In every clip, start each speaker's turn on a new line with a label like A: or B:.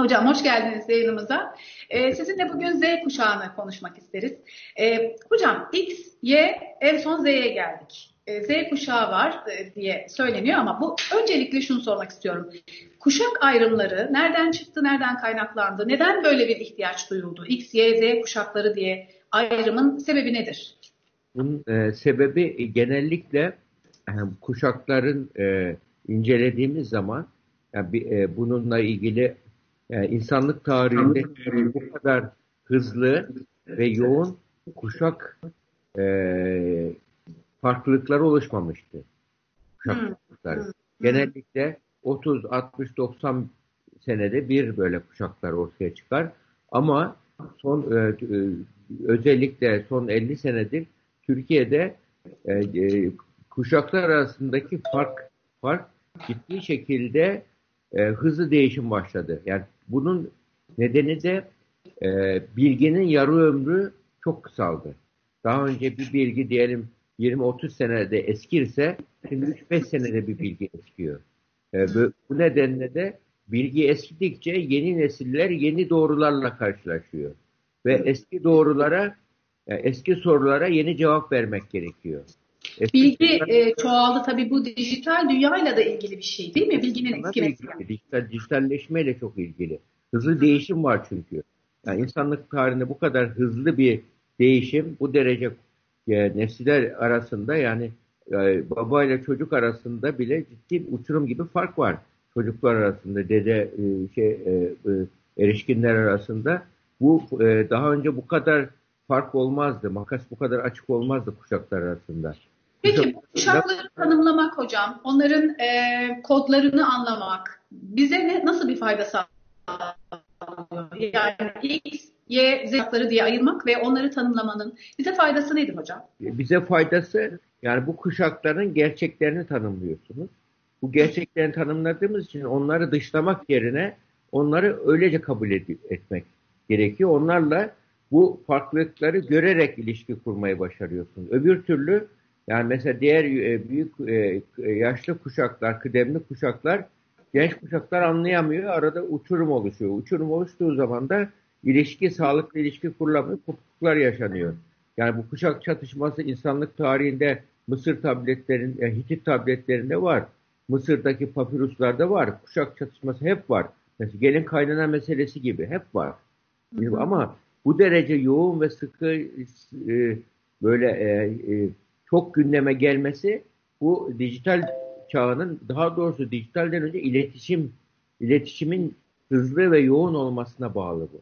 A: Hocam hoş geldiniz yayınımıza. Ee, sizinle bugün Z kuşağını konuşmak isteriz. Ee, hocam X, Y, en son Z'ye geldik. Ee, Z kuşağı var e, diye söyleniyor ama bu öncelikle şunu sormak istiyorum. Kuşak ayrımları nereden çıktı, nereden kaynaklandı? Neden böyle bir ihtiyaç duyuldu? X, Y, Z kuşakları diye ayrımın sebebi nedir?
B: Bunun e, sebebi genellikle e, kuşakların e, incelediğimiz zaman yani bir, e, bununla ilgili yani insanlık tarihinde bu kadar hızlı ve yoğun kuşak e, farklılıkları oluşmamıştı. Kuşak
A: Hmm.
B: farklılıkları. Genellikle 30, 60, 90 senede bir böyle kuşaklar ortaya çıkar. Ama son e, e, özellikle son 50 senedir Türkiye'de e, e, kuşaklar arasındaki fark fark ciddi şekilde e, hızlı değişim başladı. Yani bunun nedeni de e, bilginin yarı ömrü çok kısaldı. Daha önce bir bilgi diyelim 20-30 senede eskirse şimdi 3-5 senede bir bilgi eskiyor. E, bu, nedenle de bilgi eskidikçe yeni nesiller yeni doğrularla karşılaşıyor. Ve eski doğrulara, e, eski sorulara yeni cevap vermek gerekiyor. Eski
A: Bilgi e, çoğaldı tabii bu dijital dünyayla da ilgili bir şey değil mi? Bilginin eskimesi.
B: dijital, dijitalleşmeyle çok ilgili. Hızlı değişim var çünkü. Yani insanlık tarihinde bu kadar hızlı bir değişim, bu derece e, nesiller arasında yani e, baba ile çocuk arasında bile ciddi bir uçurum gibi fark var. Çocuklar arasında, dede e, şey e, e, erişkinler arasında bu e, daha önce bu kadar fark olmazdı. Makas bu kadar açık olmazdı kuşaklar arasında.
A: Peki bu kuşakları tanımlamak hocam, onların e, kodlarını anlamak bize ne, nasıl bir fayda sağlıyor? Yani X, Y, Z kuşakları diye ayırmak ve onları tanımlamanın bize faydası nedir hocam?
B: bize faydası yani bu kuşakların gerçeklerini tanımlıyorsunuz. Bu gerçeklerini tanımladığımız için onları dışlamak yerine onları öylece kabul etmek gerekiyor. Onlarla bu farklılıkları görerek ilişki kurmayı başarıyorsunuz. Öbür türlü yani mesela diğer e, büyük e, yaşlı kuşaklar, kıdemli kuşaklar genç kuşaklar anlayamıyor. Arada uçurum oluşuyor. Uçurum oluştuğu zaman da ilişki, sağlıklı ilişki kurulamıyor. Kopukluklar yaşanıyor. Yani bu kuşak çatışması insanlık tarihinde Mısır tabletlerin, e, Hitit tabletlerinde var. Mısır'daki papiruslarda var. Kuşak çatışması hep var. Mesela gelin kaynana meselesi gibi hep var. Ama bu derece yoğun ve sıkı e, böyle e, e, çok gündeme gelmesi bu dijital çağının daha doğrusu dijitalden önce iletişim iletişimin hızlı ve yoğun olmasına bağlı bu.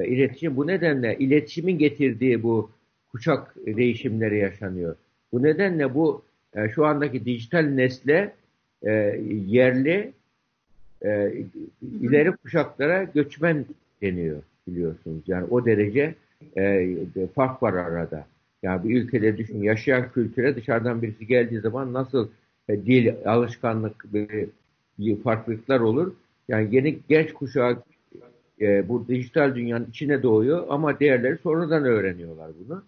B: Ve iletişim bu nedenle iletişimin getirdiği bu kuşak değişimleri yaşanıyor. Bu nedenle bu e, şu andaki dijital nesle e, yerli e, ileri kuşaklara göçmen deniyor biliyorsunuz. Yani o derece fark var arada. Yani bir ülkede düşün yaşayan kültüre dışarıdan birisi geldiği zaman nasıl e, dil, alışkanlık bir, bir farklılıklar olur. Yani yeni genç kuşağı e, bu dijital dünyanın içine doğuyor ama diğerleri sonradan öğreniyorlar bunu.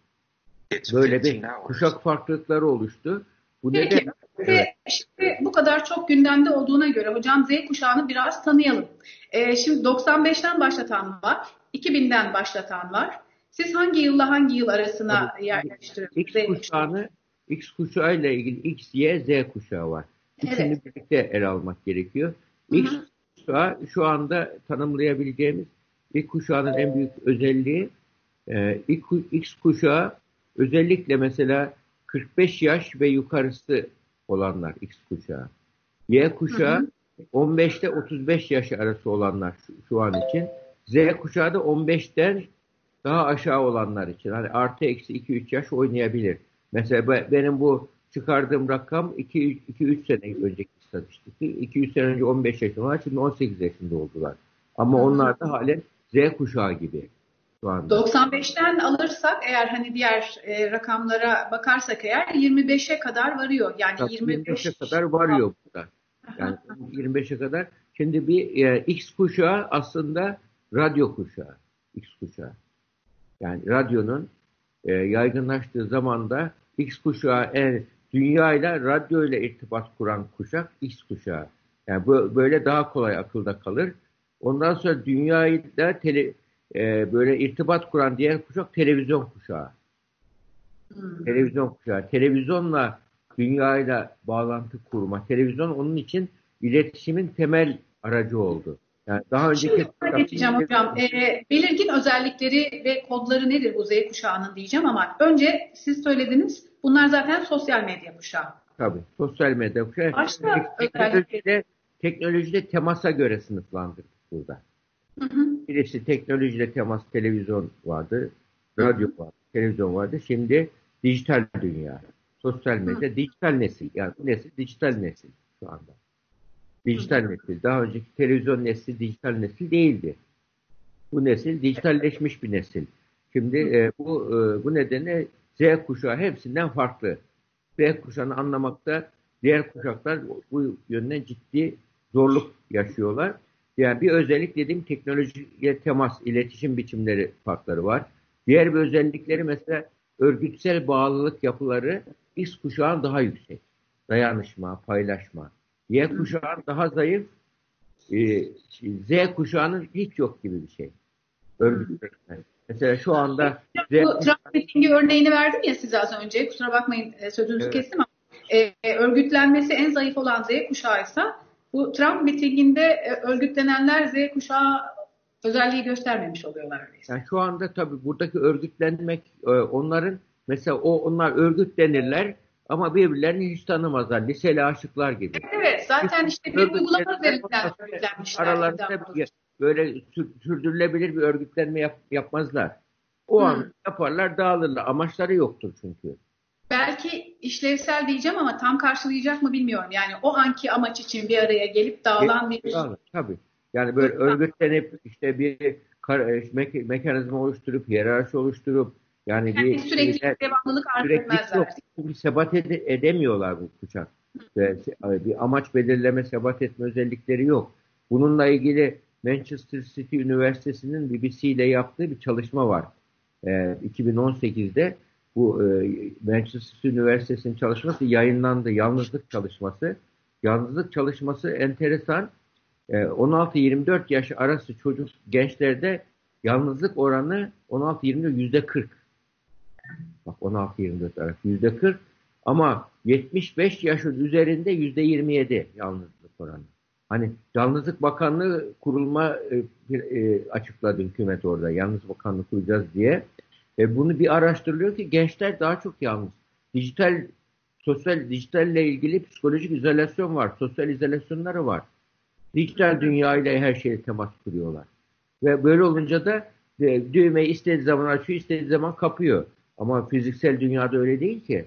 B: Böyle bir kuşak farklılıkları oluştu. Bu
A: Peki,
B: nedenle
A: Ve şimdi bu kadar çok gündemde olduğuna göre hocam Z kuşağını biraz tanıyalım. Ee, şimdi 95'ten başlatan var, 2000'den başlatan var. Siz hangi yılla hangi yıl arasına yerleştiriyorsunuz?
B: X kuşağını X kuşağı ile ilgili X, Y, Z kuşağı var. İkisini
A: Evet.
B: birlikte ele almak gerekiyor. X
A: hı.
B: kuşağı şu anda tanımlayabileceğimiz ilk kuşağının en büyük özelliği e, ilk X kuşağı özellikle mesela 45 yaş ve yukarısı olanlar X kuşağı. Y kuşağı 15'te 35 yaş arası olanlar şu, şu an için. Z kuşağı da 15'ten daha aşağı olanlar için. Hani artı eksi 2-3 yaş oynayabilir. Mesela be- benim bu çıkardığım rakam 2-3 sene önceki istatistik. 2-3 sene önce 15 yaşında şimdi 18 yaşında oldular. Ama
A: hı.
B: onlar da halen Z kuşağı gibi şu anda.
A: 95'ten alırsak eğer hani diğer e, rakamlara bakarsak eğer 25'e kadar varıyor. Yani
B: Tabii
A: 25
B: 25'e kadar varıyor burada. Yani 25'e kadar. Şimdi bir e, X kuşağı aslında radyo kuşağı. X kuşağı. Yani radyonun e, yaygınlaştığı zamanda X kuşağı en dünyayla radyoyla irtibat kuran kuşak X kuşağı. Yani bu böyle daha kolay akılda kalır. Ondan sonra dünyayı da tele, e, böyle irtibat kuran diğer kuşak televizyon kuşağı. Hmm. Televizyon kuşağı. Televizyonla dünyayla bağlantı kurma. Televizyon onun için iletişimin temel aracı oldu.
A: Yani daha önceki Şimdi geçeceğim hocam. E, belirgin özellikleri ve kodları nedir bu Z kuşağının diyeceğim ama önce siz söylediniz. Bunlar zaten sosyal medya kuşağı.
B: Tabii. Sosyal medya kuşağı. Başka teknolojide, teknolojide temasa göre sınıflandırdık burada. Hı hı. Birisi teknolojide temas televizyon vardı. Radyo vardı. Televizyon vardı. Şimdi dijital dünya. Sosyal medya, hı. dijital nesil. Yani nesil dijital nesil şu anda. Dijital nesil. Daha önceki televizyon nesli dijital nesil değildi. Bu nesil dijitalleşmiş bir nesil. Şimdi e, bu e, bu nedenle Z kuşağı hepsinden farklı. Z kuşağını anlamakta diğer kuşaklar bu yönden ciddi zorluk yaşıyorlar. Yani bir özellik dediğim teknolojiye temas, iletişim biçimleri farkları var. Diğer bir özellikleri mesela örgütsel bağlılık yapıları X kuşağın daha yüksek. Dayanışma, paylaşma. Y kuşağın daha zayıf. E, Z kuşağının hiç yok gibi bir şey. Örgütlenme. Mesela şu anda
A: Z Bu Trump örneğini verdim ya size az önce. Kusura bakmayın e, sözünüzü evet. kestim ama e, örgütlenmesi en zayıf olan Z kuşağıysa bu Trump mitinginde e, örgütlenenler Z kuşağı özelliği göstermemiş oluyorlar.
B: Yani şu anda tabii buradaki örgütlenmek e, onların mesela o onlar örgütlenirler ama birbirlerini hiç tanımazlar. Liseli aşıklar gibi.
A: Evet zaten işte bir uygulama üzerinden örgütlenmişler.
B: Aralarında böyle sürdürülebilir bir örgütlenme yap, yapmazlar. O hmm. an yaparlar dağılırlar. Amaçları yoktur çünkü.
A: Belki işlevsel diyeceğim ama tam karşılayacak mı bilmiyorum. Yani o anki amaç için bir araya gelip dağılan bir...
B: Dağılır, tabii. Yani böyle örgütlenip işte bir me mekanizma oluşturup, hiyerarşi oluşturup yani,
A: yani bir sürekli devamlılık arz etmezler.
B: Çünkü sebat ed edemiyorlar bu kuşak. Bir amaç belirleme, sebat etme özellikleri yok. Bununla ilgili Manchester City Üniversitesi'nin BBC ile yaptığı bir çalışma var. Ee, 2018'de bu e, Manchester City Üniversitesi'nin çalışması yayınlandı. Yalnızlık çalışması. Yalnızlık çalışması enteresan. E, 16-24 yaş arası çocuk gençlerde yalnızlık oranı 16-24 yüzde 40. Bak 16-24 arası yüzde 40 ama 75 yaşın üzerinde yüzde 27 yalnızlık oranı. Hani Yalnızlık Bakanlığı kurulma e, e, açıkladı hükümet orada. Yalnız Bakanlığı kuracağız diye. E, bunu bir araştırılıyor ki gençler daha çok yalnız. Dijital, sosyal, dijitalle ilgili psikolojik izolasyon var. Sosyal izolasyonları var. Dijital dünya ile her şeye temas kuruyorlar. Ve böyle olunca da e, düğmeyi istediği zaman açıyor, istediği zaman kapıyor. Ama fiziksel dünyada öyle değil ki.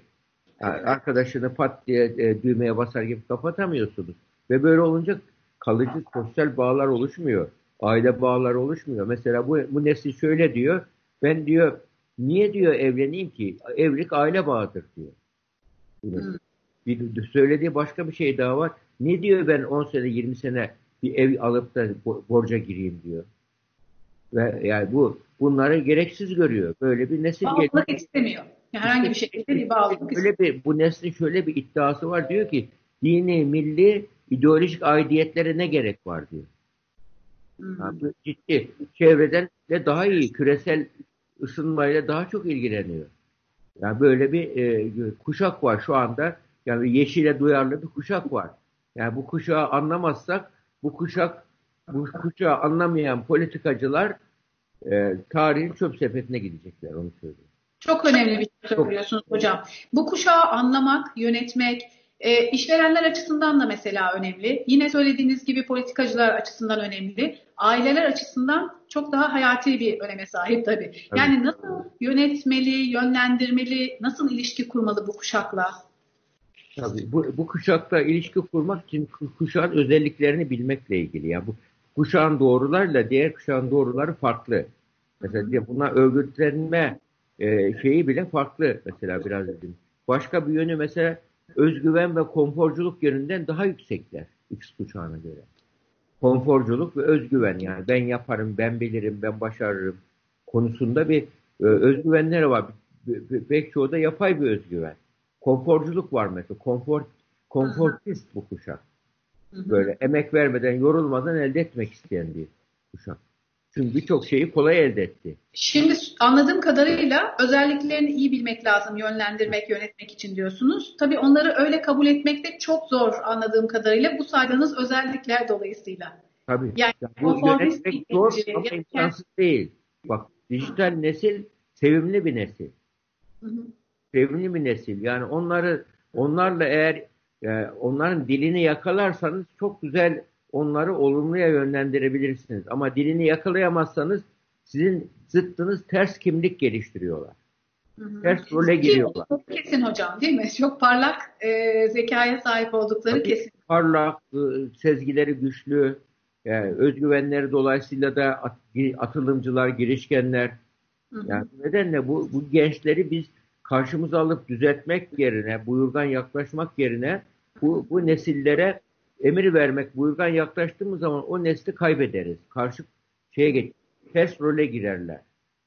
B: Arkadaşını pat diye e, düğmeye basar gibi kapatamıyorsunuz. Ve böyle olunca kalıcı sosyal bağlar oluşmuyor. Aile bağları oluşmuyor. Mesela bu, bu nesil şöyle diyor. Ben diyor niye diyor evleneyim ki? Evlilik aile bağıdır diyor. Hmm. Bir söylediği başka bir şey daha var. Ne diyor ben 10 sene 20 sene bir ev alıp da borca gireyim diyor. Ve yani bu bunları gereksiz görüyor. Böyle bir nesil
A: geliyor. istemiyor. Herhangi bir şekilde bir bağlılık
B: Böyle bir, bu neslin şöyle bir iddiası var. Diyor ki dini, milli, ideolojik aidiyetlere ne gerek var diyor. Hmm. Yani ciddi. Çevreden de daha iyi, küresel ısınmayla daha çok ilgileniyor. Yani böyle bir e, kuşak var şu anda. Yani yeşile duyarlı bir kuşak var. Yani bu kuşağı anlamazsak bu kuşak bu kuşağı anlamayan politikacılar e, tarihin çöp sepetine gidecekler onu söylüyorum.
A: Çok önemli bir şey söylüyorsunuz hocam. Bu kuşağı anlamak, yönetmek, e, işverenler açısından da mesela önemli. Yine söylediğiniz gibi politikacılar açısından önemli. Aileler açısından çok daha hayati bir öneme sahip tabii. tabii. Yani nasıl yönetmeli, yönlendirmeli, nasıl ilişki kurmalı bu kuşakla?
B: Tabii bu, bu kuşakla ilişki kurmak için kuşağın özelliklerini bilmekle ilgili. Yani bu kuşağın doğrularla diğer kuşağın doğruları farklı. Mesela bunlar örgütlenme e, şeyi bile farklı mesela biraz dedim. Başka bir yönü mesela özgüven ve konforculuk yönünden daha yüksekler X kuşağına göre. Konforculuk ve özgüven yani ben yaparım, ben bilirim, ben başarırım konusunda bir e, özgüvenleri var. Pek çoğu da yapay bir özgüven. Konforculuk var mesela. Konfor, konfortist bu kuşak. Böyle emek vermeden, yorulmadan elde etmek isteyen bir kuşak. Çünkü birçok şeyi kolay elde etti.
A: Şimdi anladığım kadarıyla özelliklerini iyi bilmek lazım, yönlendirmek, yönetmek için diyorsunuz. Tabii onları öyle kabul etmek de çok zor anladığım kadarıyla bu saydığınız özellikler dolayısıyla.
B: Tabii.
A: Yani
B: Ya bu yönetmek zor ama
A: yani-
B: imkansız değil. Bak dijital nesil sevimli bir nesil.
A: Hı hı.
B: Sevimli bir nesil. Yani onları onlarla eğer e, onların dilini yakalarsanız çok güzel onları olumluya yönlendirebilirsiniz. Ama dilini yakalayamazsanız sizin zıttınız ters kimlik geliştiriyorlar.
A: Hı hı.
B: Ters role giriyorlar.
A: bu Kesin hocam değil mi? Çok parlak e, zekaya sahip oldukları
B: Tabii.
A: kesin.
B: Parlak, e, sezgileri güçlü, e, özgüvenleri dolayısıyla da at- atılımcılar, girişkenler.
A: Hı hı.
B: Yani nedenle bu, bu gençleri biz karşımıza alıp düzeltmek yerine, buyurgan yaklaşmak yerine bu, bu nesillere emir vermek, buyurgan yaklaştığımız zaman o nesli kaybederiz. Karşı şeye geç, ters role girerler.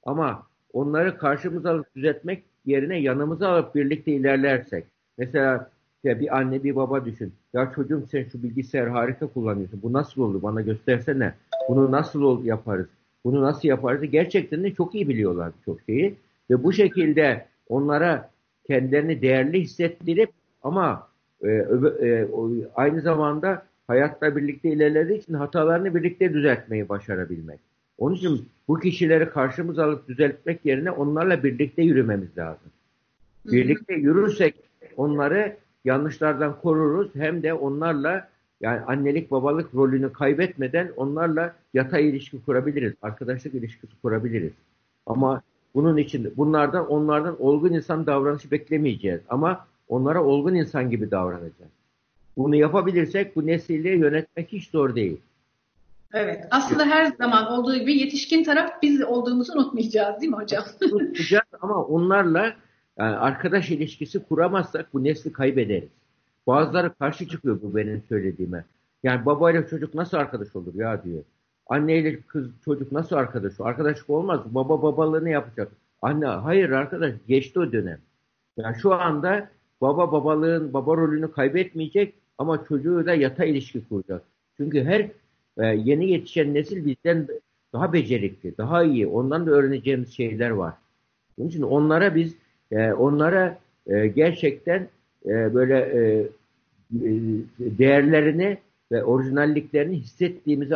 B: Ama onları karşımıza alıp düzeltmek yerine yanımıza alıp birlikte ilerlersek. Mesela ya bir anne bir baba düşün. Ya çocuğum sen şu bilgisayar harika kullanıyorsun. Bu nasıl oldu? Bana göstersene. Bunu nasıl ol- yaparız? Bunu nasıl yaparız? Gerçekten de çok iyi biliyorlar çok şeyi. Ve bu şekilde onlara kendilerini değerli hissettirip ama e, öbü- e, aynı zamanda hayatla birlikte ilerlediği için hatalarını birlikte düzeltmeyi başarabilmek. Onun için bu kişileri karşımıza alıp düzeltmek yerine onlarla birlikte yürümemiz lazım.
A: Hı hı.
B: Birlikte yürürsek onları yanlışlardan koruruz hem de onlarla yani annelik babalık rolünü kaybetmeden onlarla yatay ilişki kurabiliriz. Arkadaşlık ilişkisi kurabiliriz. Ama bunun için bunlardan onlardan olgun insan davranışı beklemeyeceğiz. Ama onlara olgun insan gibi davranacağız. Bunu yapabilirsek bu nesili yönetmek hiç zor değil.
A: Evet. Aslında her zaman olduğu gibi yetişkin taraf biz olduğumuzu unutmayacağız değil mi hocam?
B: Tutacağız ama onlarla yani arkadaş ilişkisi kuramazsak bu nesli kaybederiz. Bazıları karşı çıkıyor bu benim söylediğime. Yani babayla çocuk nasıl arkadaş olur ya diyor. Anneyle kız çocuk nasıl arkadaş olur? Arkadaşlık olmaz. Baba babalığını yapacak. Anne hayır arkadaş geçti o dönem. Yani şu anda baba babalığın baba rolünü kaybetmeyecek ama çocuğu da yatay ilişki kuracak. Çünkü her e, yeni yetişen nesil bizden daha becerikli, daha iyi. Ondan da öğreneceğimiz şeyler var. Onun için onlara biz e, onlara e, gerçekten e, böyle e, e, değerlerini ve orijinalliklerini hissettiğimizi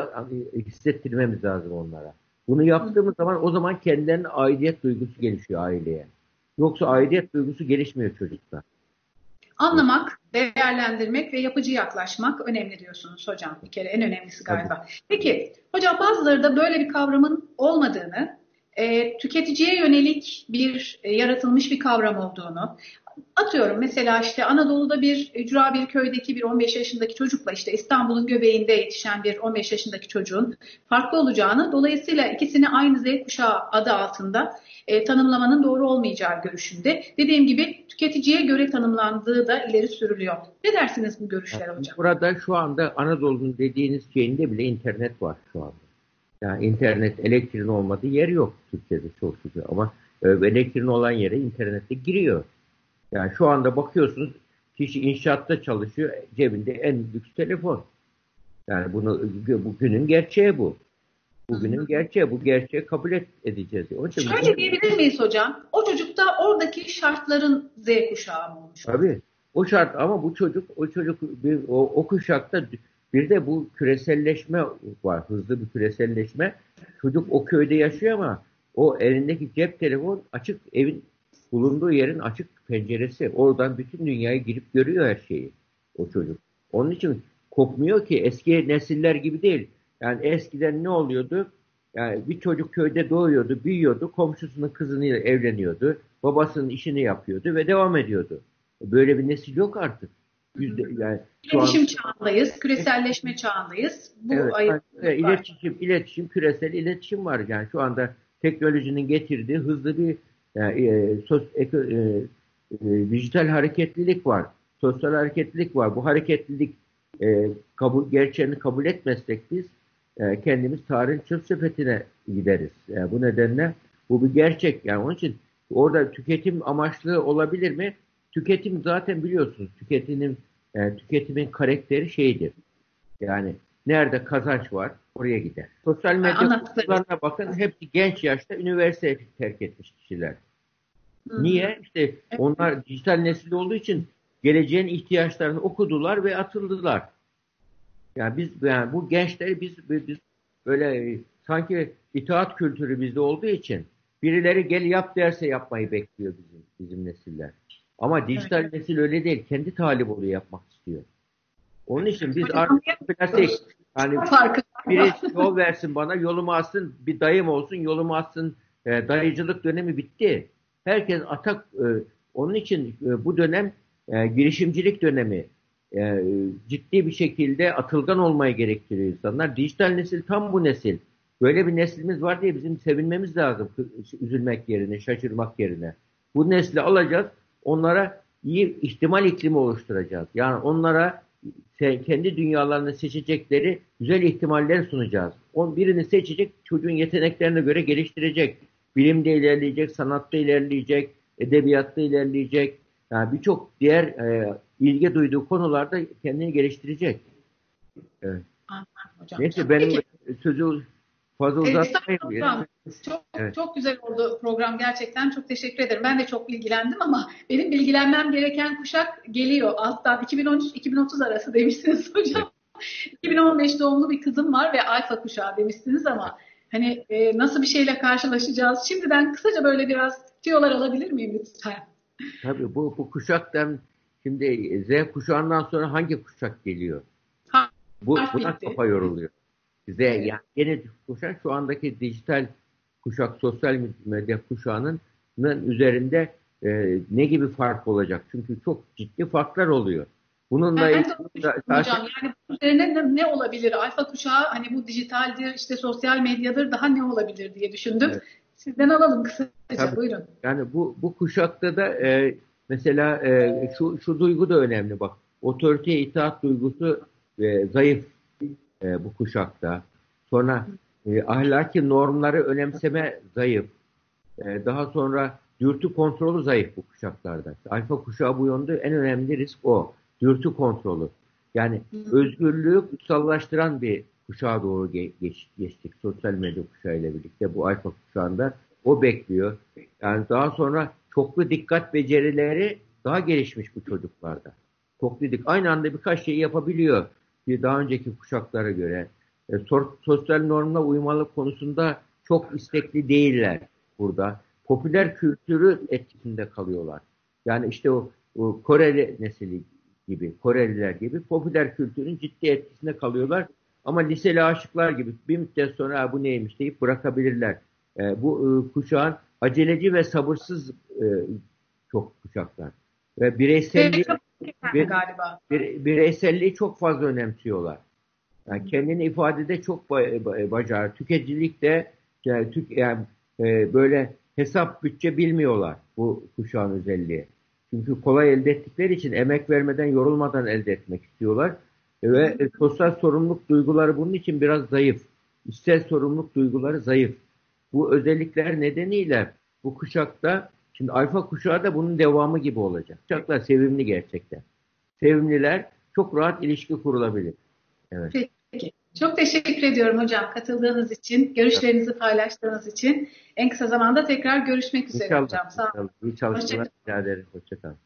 B: hissettirmemiz lazım onlara. Bunu yaptığımız zaman o zaman kendilerine aidiyet duygusu gelişiyor aileye. Yoksa aidiyet duygusu gelişmiyor çocukta.
A: Anlamak, değerlendirmek ve yapıcı yaklaşmak önemli diyorsunuz hocam. Bir kere en önemlisi galiba. Peki hocam bazıları da böyle bir kavramın olmadığını, e, tüketiciye yönelik bir e, yaratılmış bir kavram olduğunu, atıyorum mesela işte Anadolu'da bir ücra bir köydeki bir 15 yaşındaki çocukla işte İstanbul'un göbeğinde yetişen bir 15 yaşındaki çocuğun farklı olacağını, dolayısıyla ikisini aynı Z kuşağı adı altında e, tanımlamanın doğru olmayacağı görüşünde. Dediğim gibi tüketiciye göre tanımlandığı da ileri sürülüyor. Ne dersiniz bu görüşlere hocam?
B: Burada şu anda Anadolu'nun dediğiniz şeyinde bile internet var şu anda. Yani internet, elektriğin olmadığı yer yok Türkiye'de çok şükür. Ama e, elektriğin olan yere internette giriyor. Yani şu anda bakıyorsunuz kişi inşaatta çalışıyor cebinde en lüks telefon. Yani bunu bugünün gerçeği bu. Bugünün gerçeği bu gerçeği kabul et, edeceğiz. Onun için
A: Şöyle diyebilir miyiz hocam? O çocuk da oradaki şartların Z kuşağı mı olmuş?
B: Tabii. O şart ama bu çocuk o çocuk bir o, o kuşakta bir de bu küreselleşme var. Hızlı bir küreselleşme. Çocuk o köyde yaşıyor ama o elindeki cep telefon açık evin bulunduğu yerin açık penceresi. Oradan bütün dünyayı girip görüyor her şeyi o çocuk. Onun için kopmuyor ki eski nesiller gibi değil. Yani eskiden ne oluyordu? Yani bir çocuk köyde doğuyordu, büyüyordu, komşusunun kızını evleniyordu, babasının işini yapıyordu ve devam ediyordu. Böyle bir nesil yok artık. Yüzde, yani şu
A: İletişim
B: an,
A: çağındayız, küreselleşme çağındayız. Bu
B: evet,
A: ayıp
B: iletişim, iletişim, küresel iletişim var. Yani şu anda teknolojinin getirdiği hızlı bir yani, e, sos, eko, e, e, dijital hareketlilik var. Sosyal hareketlilik var. Bu hareketlilik e, kabul gerçeğini kabul etmezsek biz e, kendimiz tarihin çöp sepetine gideriz. Yani bu nedenle bu bir gerçek. Yani onun için orada tüketim amaçlı olabilir mi? Tüketim zaten biliyorsunuz. Tüketimin yani tüketimin karakteri şeydir. Yani nerede kazanç var, oraya gider. Sosyal medya
A: Anlattıkları.
B: bakın hepsi genç yaşta üniversite terk etmiş kişiler.
A: Hı.
B: Niye? İşte onlar dijital nesil olduğu için geleceğin ihtiyaçlarını okudular ve atıldılar. Yani biz yani bu gençleri biz, biz böyle sanki itaat kültürü bizde olduğu için birileri gel yap derse yapmayı bekliyor bizim bizim nesiller. Ama dijital
A: Evet.
B: nesil öyle değil. Kendi talip oluyor yapmak istiyor. Onun için biz artık yani
A: Farkı.
B: biri yol versin bana yolumu alsın bir dayım olsun yolumu alsın e, dayıcılık dönemi bitti. Herkes atak e, onun için e, bu dönem e, girişimcilik dönemi e, ciddi bir şekilde atılgan olmayı gerektiriyor insanlar. Dijital nesil tam bu nesil. Böyle bir neslimiz var diye bizim sevinmemiz lazım. Üzülmek yerine, şaşırmak yerine. Bu nesli alacağız. Onlara iyi ihtimal iklimi oluşturacağız. Yani onlara kendi dünyalarını seçecekleri güzel ihtimaller sunacağız. On birini seçecek, çocuğun yeteneklerine göre geliştirecek. Bilimde ilerleyecek, sanatta ilerleyecek, edebiyatta ilerleyecek. Yani birçok diğer e, ilgi duyduğu konularda kendini geliştirecek. Evet.
A: Anladım hocam.
B: Neyse benim
A: Peki.
B: sözü fazla
A: Evet,
B: uzatmayayım.
A: estağfurullah. Çok,
B: Evet.
A: çok güzel oldu program gerçekten. Çok teşekkür ederim. Ben de çok bilgilendim ama benim bilgilenmem gereken kuşak geliyor. Alttan 2013-2030 arası demişsiniz hocam. 2015 doğumlu bir kızım var ve alfa kuşağı demişsiniz ama hani e, nasıl bir şeyle karşılaşacağız? Şimdiden kısaca böyle biraz tiyolar alabilir miyim lütfen?
B: Tabii bu, bu kuşaktan şimdi Z kuşağından sonra hangi kuşak geliyor?
A: Ha,
B: Bu, buna
A: bitti.
B: kafa yoruluyor. Z yani yeni kuşak şu andaki dijital kuşak, sosyal medya kuşağının üzerinde e, ne gibi fark olacak? Çünkü çok ciddi farklar oluyor. Bununla
A: Ben de
B: ilgili
A: düşündüm hocam. Yani bunun üzerine ne, ne olabilir? Alfa kuşağı hani bu dijitaldir, işte sosyal medyadır daha ne olabilir diye düşündüm.
B: Evet.
A: Sizden alalım kısaca.
B: Tabii.
A: Buyurun.
B: Yani bu bu kuşakta da e, mesela e, şu şu duygu da önemli bak. Otoriteye itaat duygusu e, zayıf e, bu kuşakta. Sonra e, ahlaki normları önemseme zayıf. E, daha sonra dürtü kontrolü zayıf bu kuşaklarda. Alfa kuşağı bu yönde en önemli risk o. Dürtü kontrolü. Yani özgürlüğü kutsallaştıran bir kuşağa doğru ge- geç- geçtik. Sosyal medya kuşağıyla birlikte bu alfa kuşağında o bekliyor. Yani daha sonra çoklu dikkat becerileri daha gelişmiş bu çocuklarda. Çoklu dik aynı anda birkaç şeyi yapabiliyor bir daha önceki kuşaklara göre. E, sosyal normla uymalı konusunda çok istekli değiller burada. Popüler kültürü etkisinde kalıyorlar. Yani işte o, o Koreli nesili gibi, Koreliler gibi popüler kültürün ciddi etkisinde kalıyorlar. Ama liseli aşıklar gibi bir müddet sonra "Ha, bu neymiş deyip bırakabilirler. E, bu e, kuşağın aceleci ve sabırsız e, çok kuşaklar. Ve bireyselliği,
A: çok
B: bir-
A: galiba.
B: bir- bireyselliği çok fazla önemsiyorlar. Yani kendini ifadede çok ba- ba- bacar. Tüketicilikte yani, tük, yani e, böyle hesap bütçe bilmiyorlar bu kuşağın özelliği. Çünkü kolay elde ettikleri için emek vermeden, yorulmadan elde etmek istiyorlar. Ve e, sosyal sorumluluk duyguları bunun için biraz zayıf. İçsel sorumluluk duyguları zayıf. Bu özellikler nedeniyle bu kuşakta şimdi alfa kuşağı da bunun devamı gibi olacak. Kuşaklar sevimli gerçekten. Sevimliler çok rahat ilişki kurulabilir. Evet.
A: Peki. Çok teşekkür ediyorum hocam katıldığınız için, görüşlerinizi paylaştığınız için. En kısa zamanda tekrar görüşmek üzere
B: İnşallah.
A: hocam. Sağ olun.
B: İyi çalışmalar
A: Hoşçakalın.
B: rica ederim. Hoşçakalın.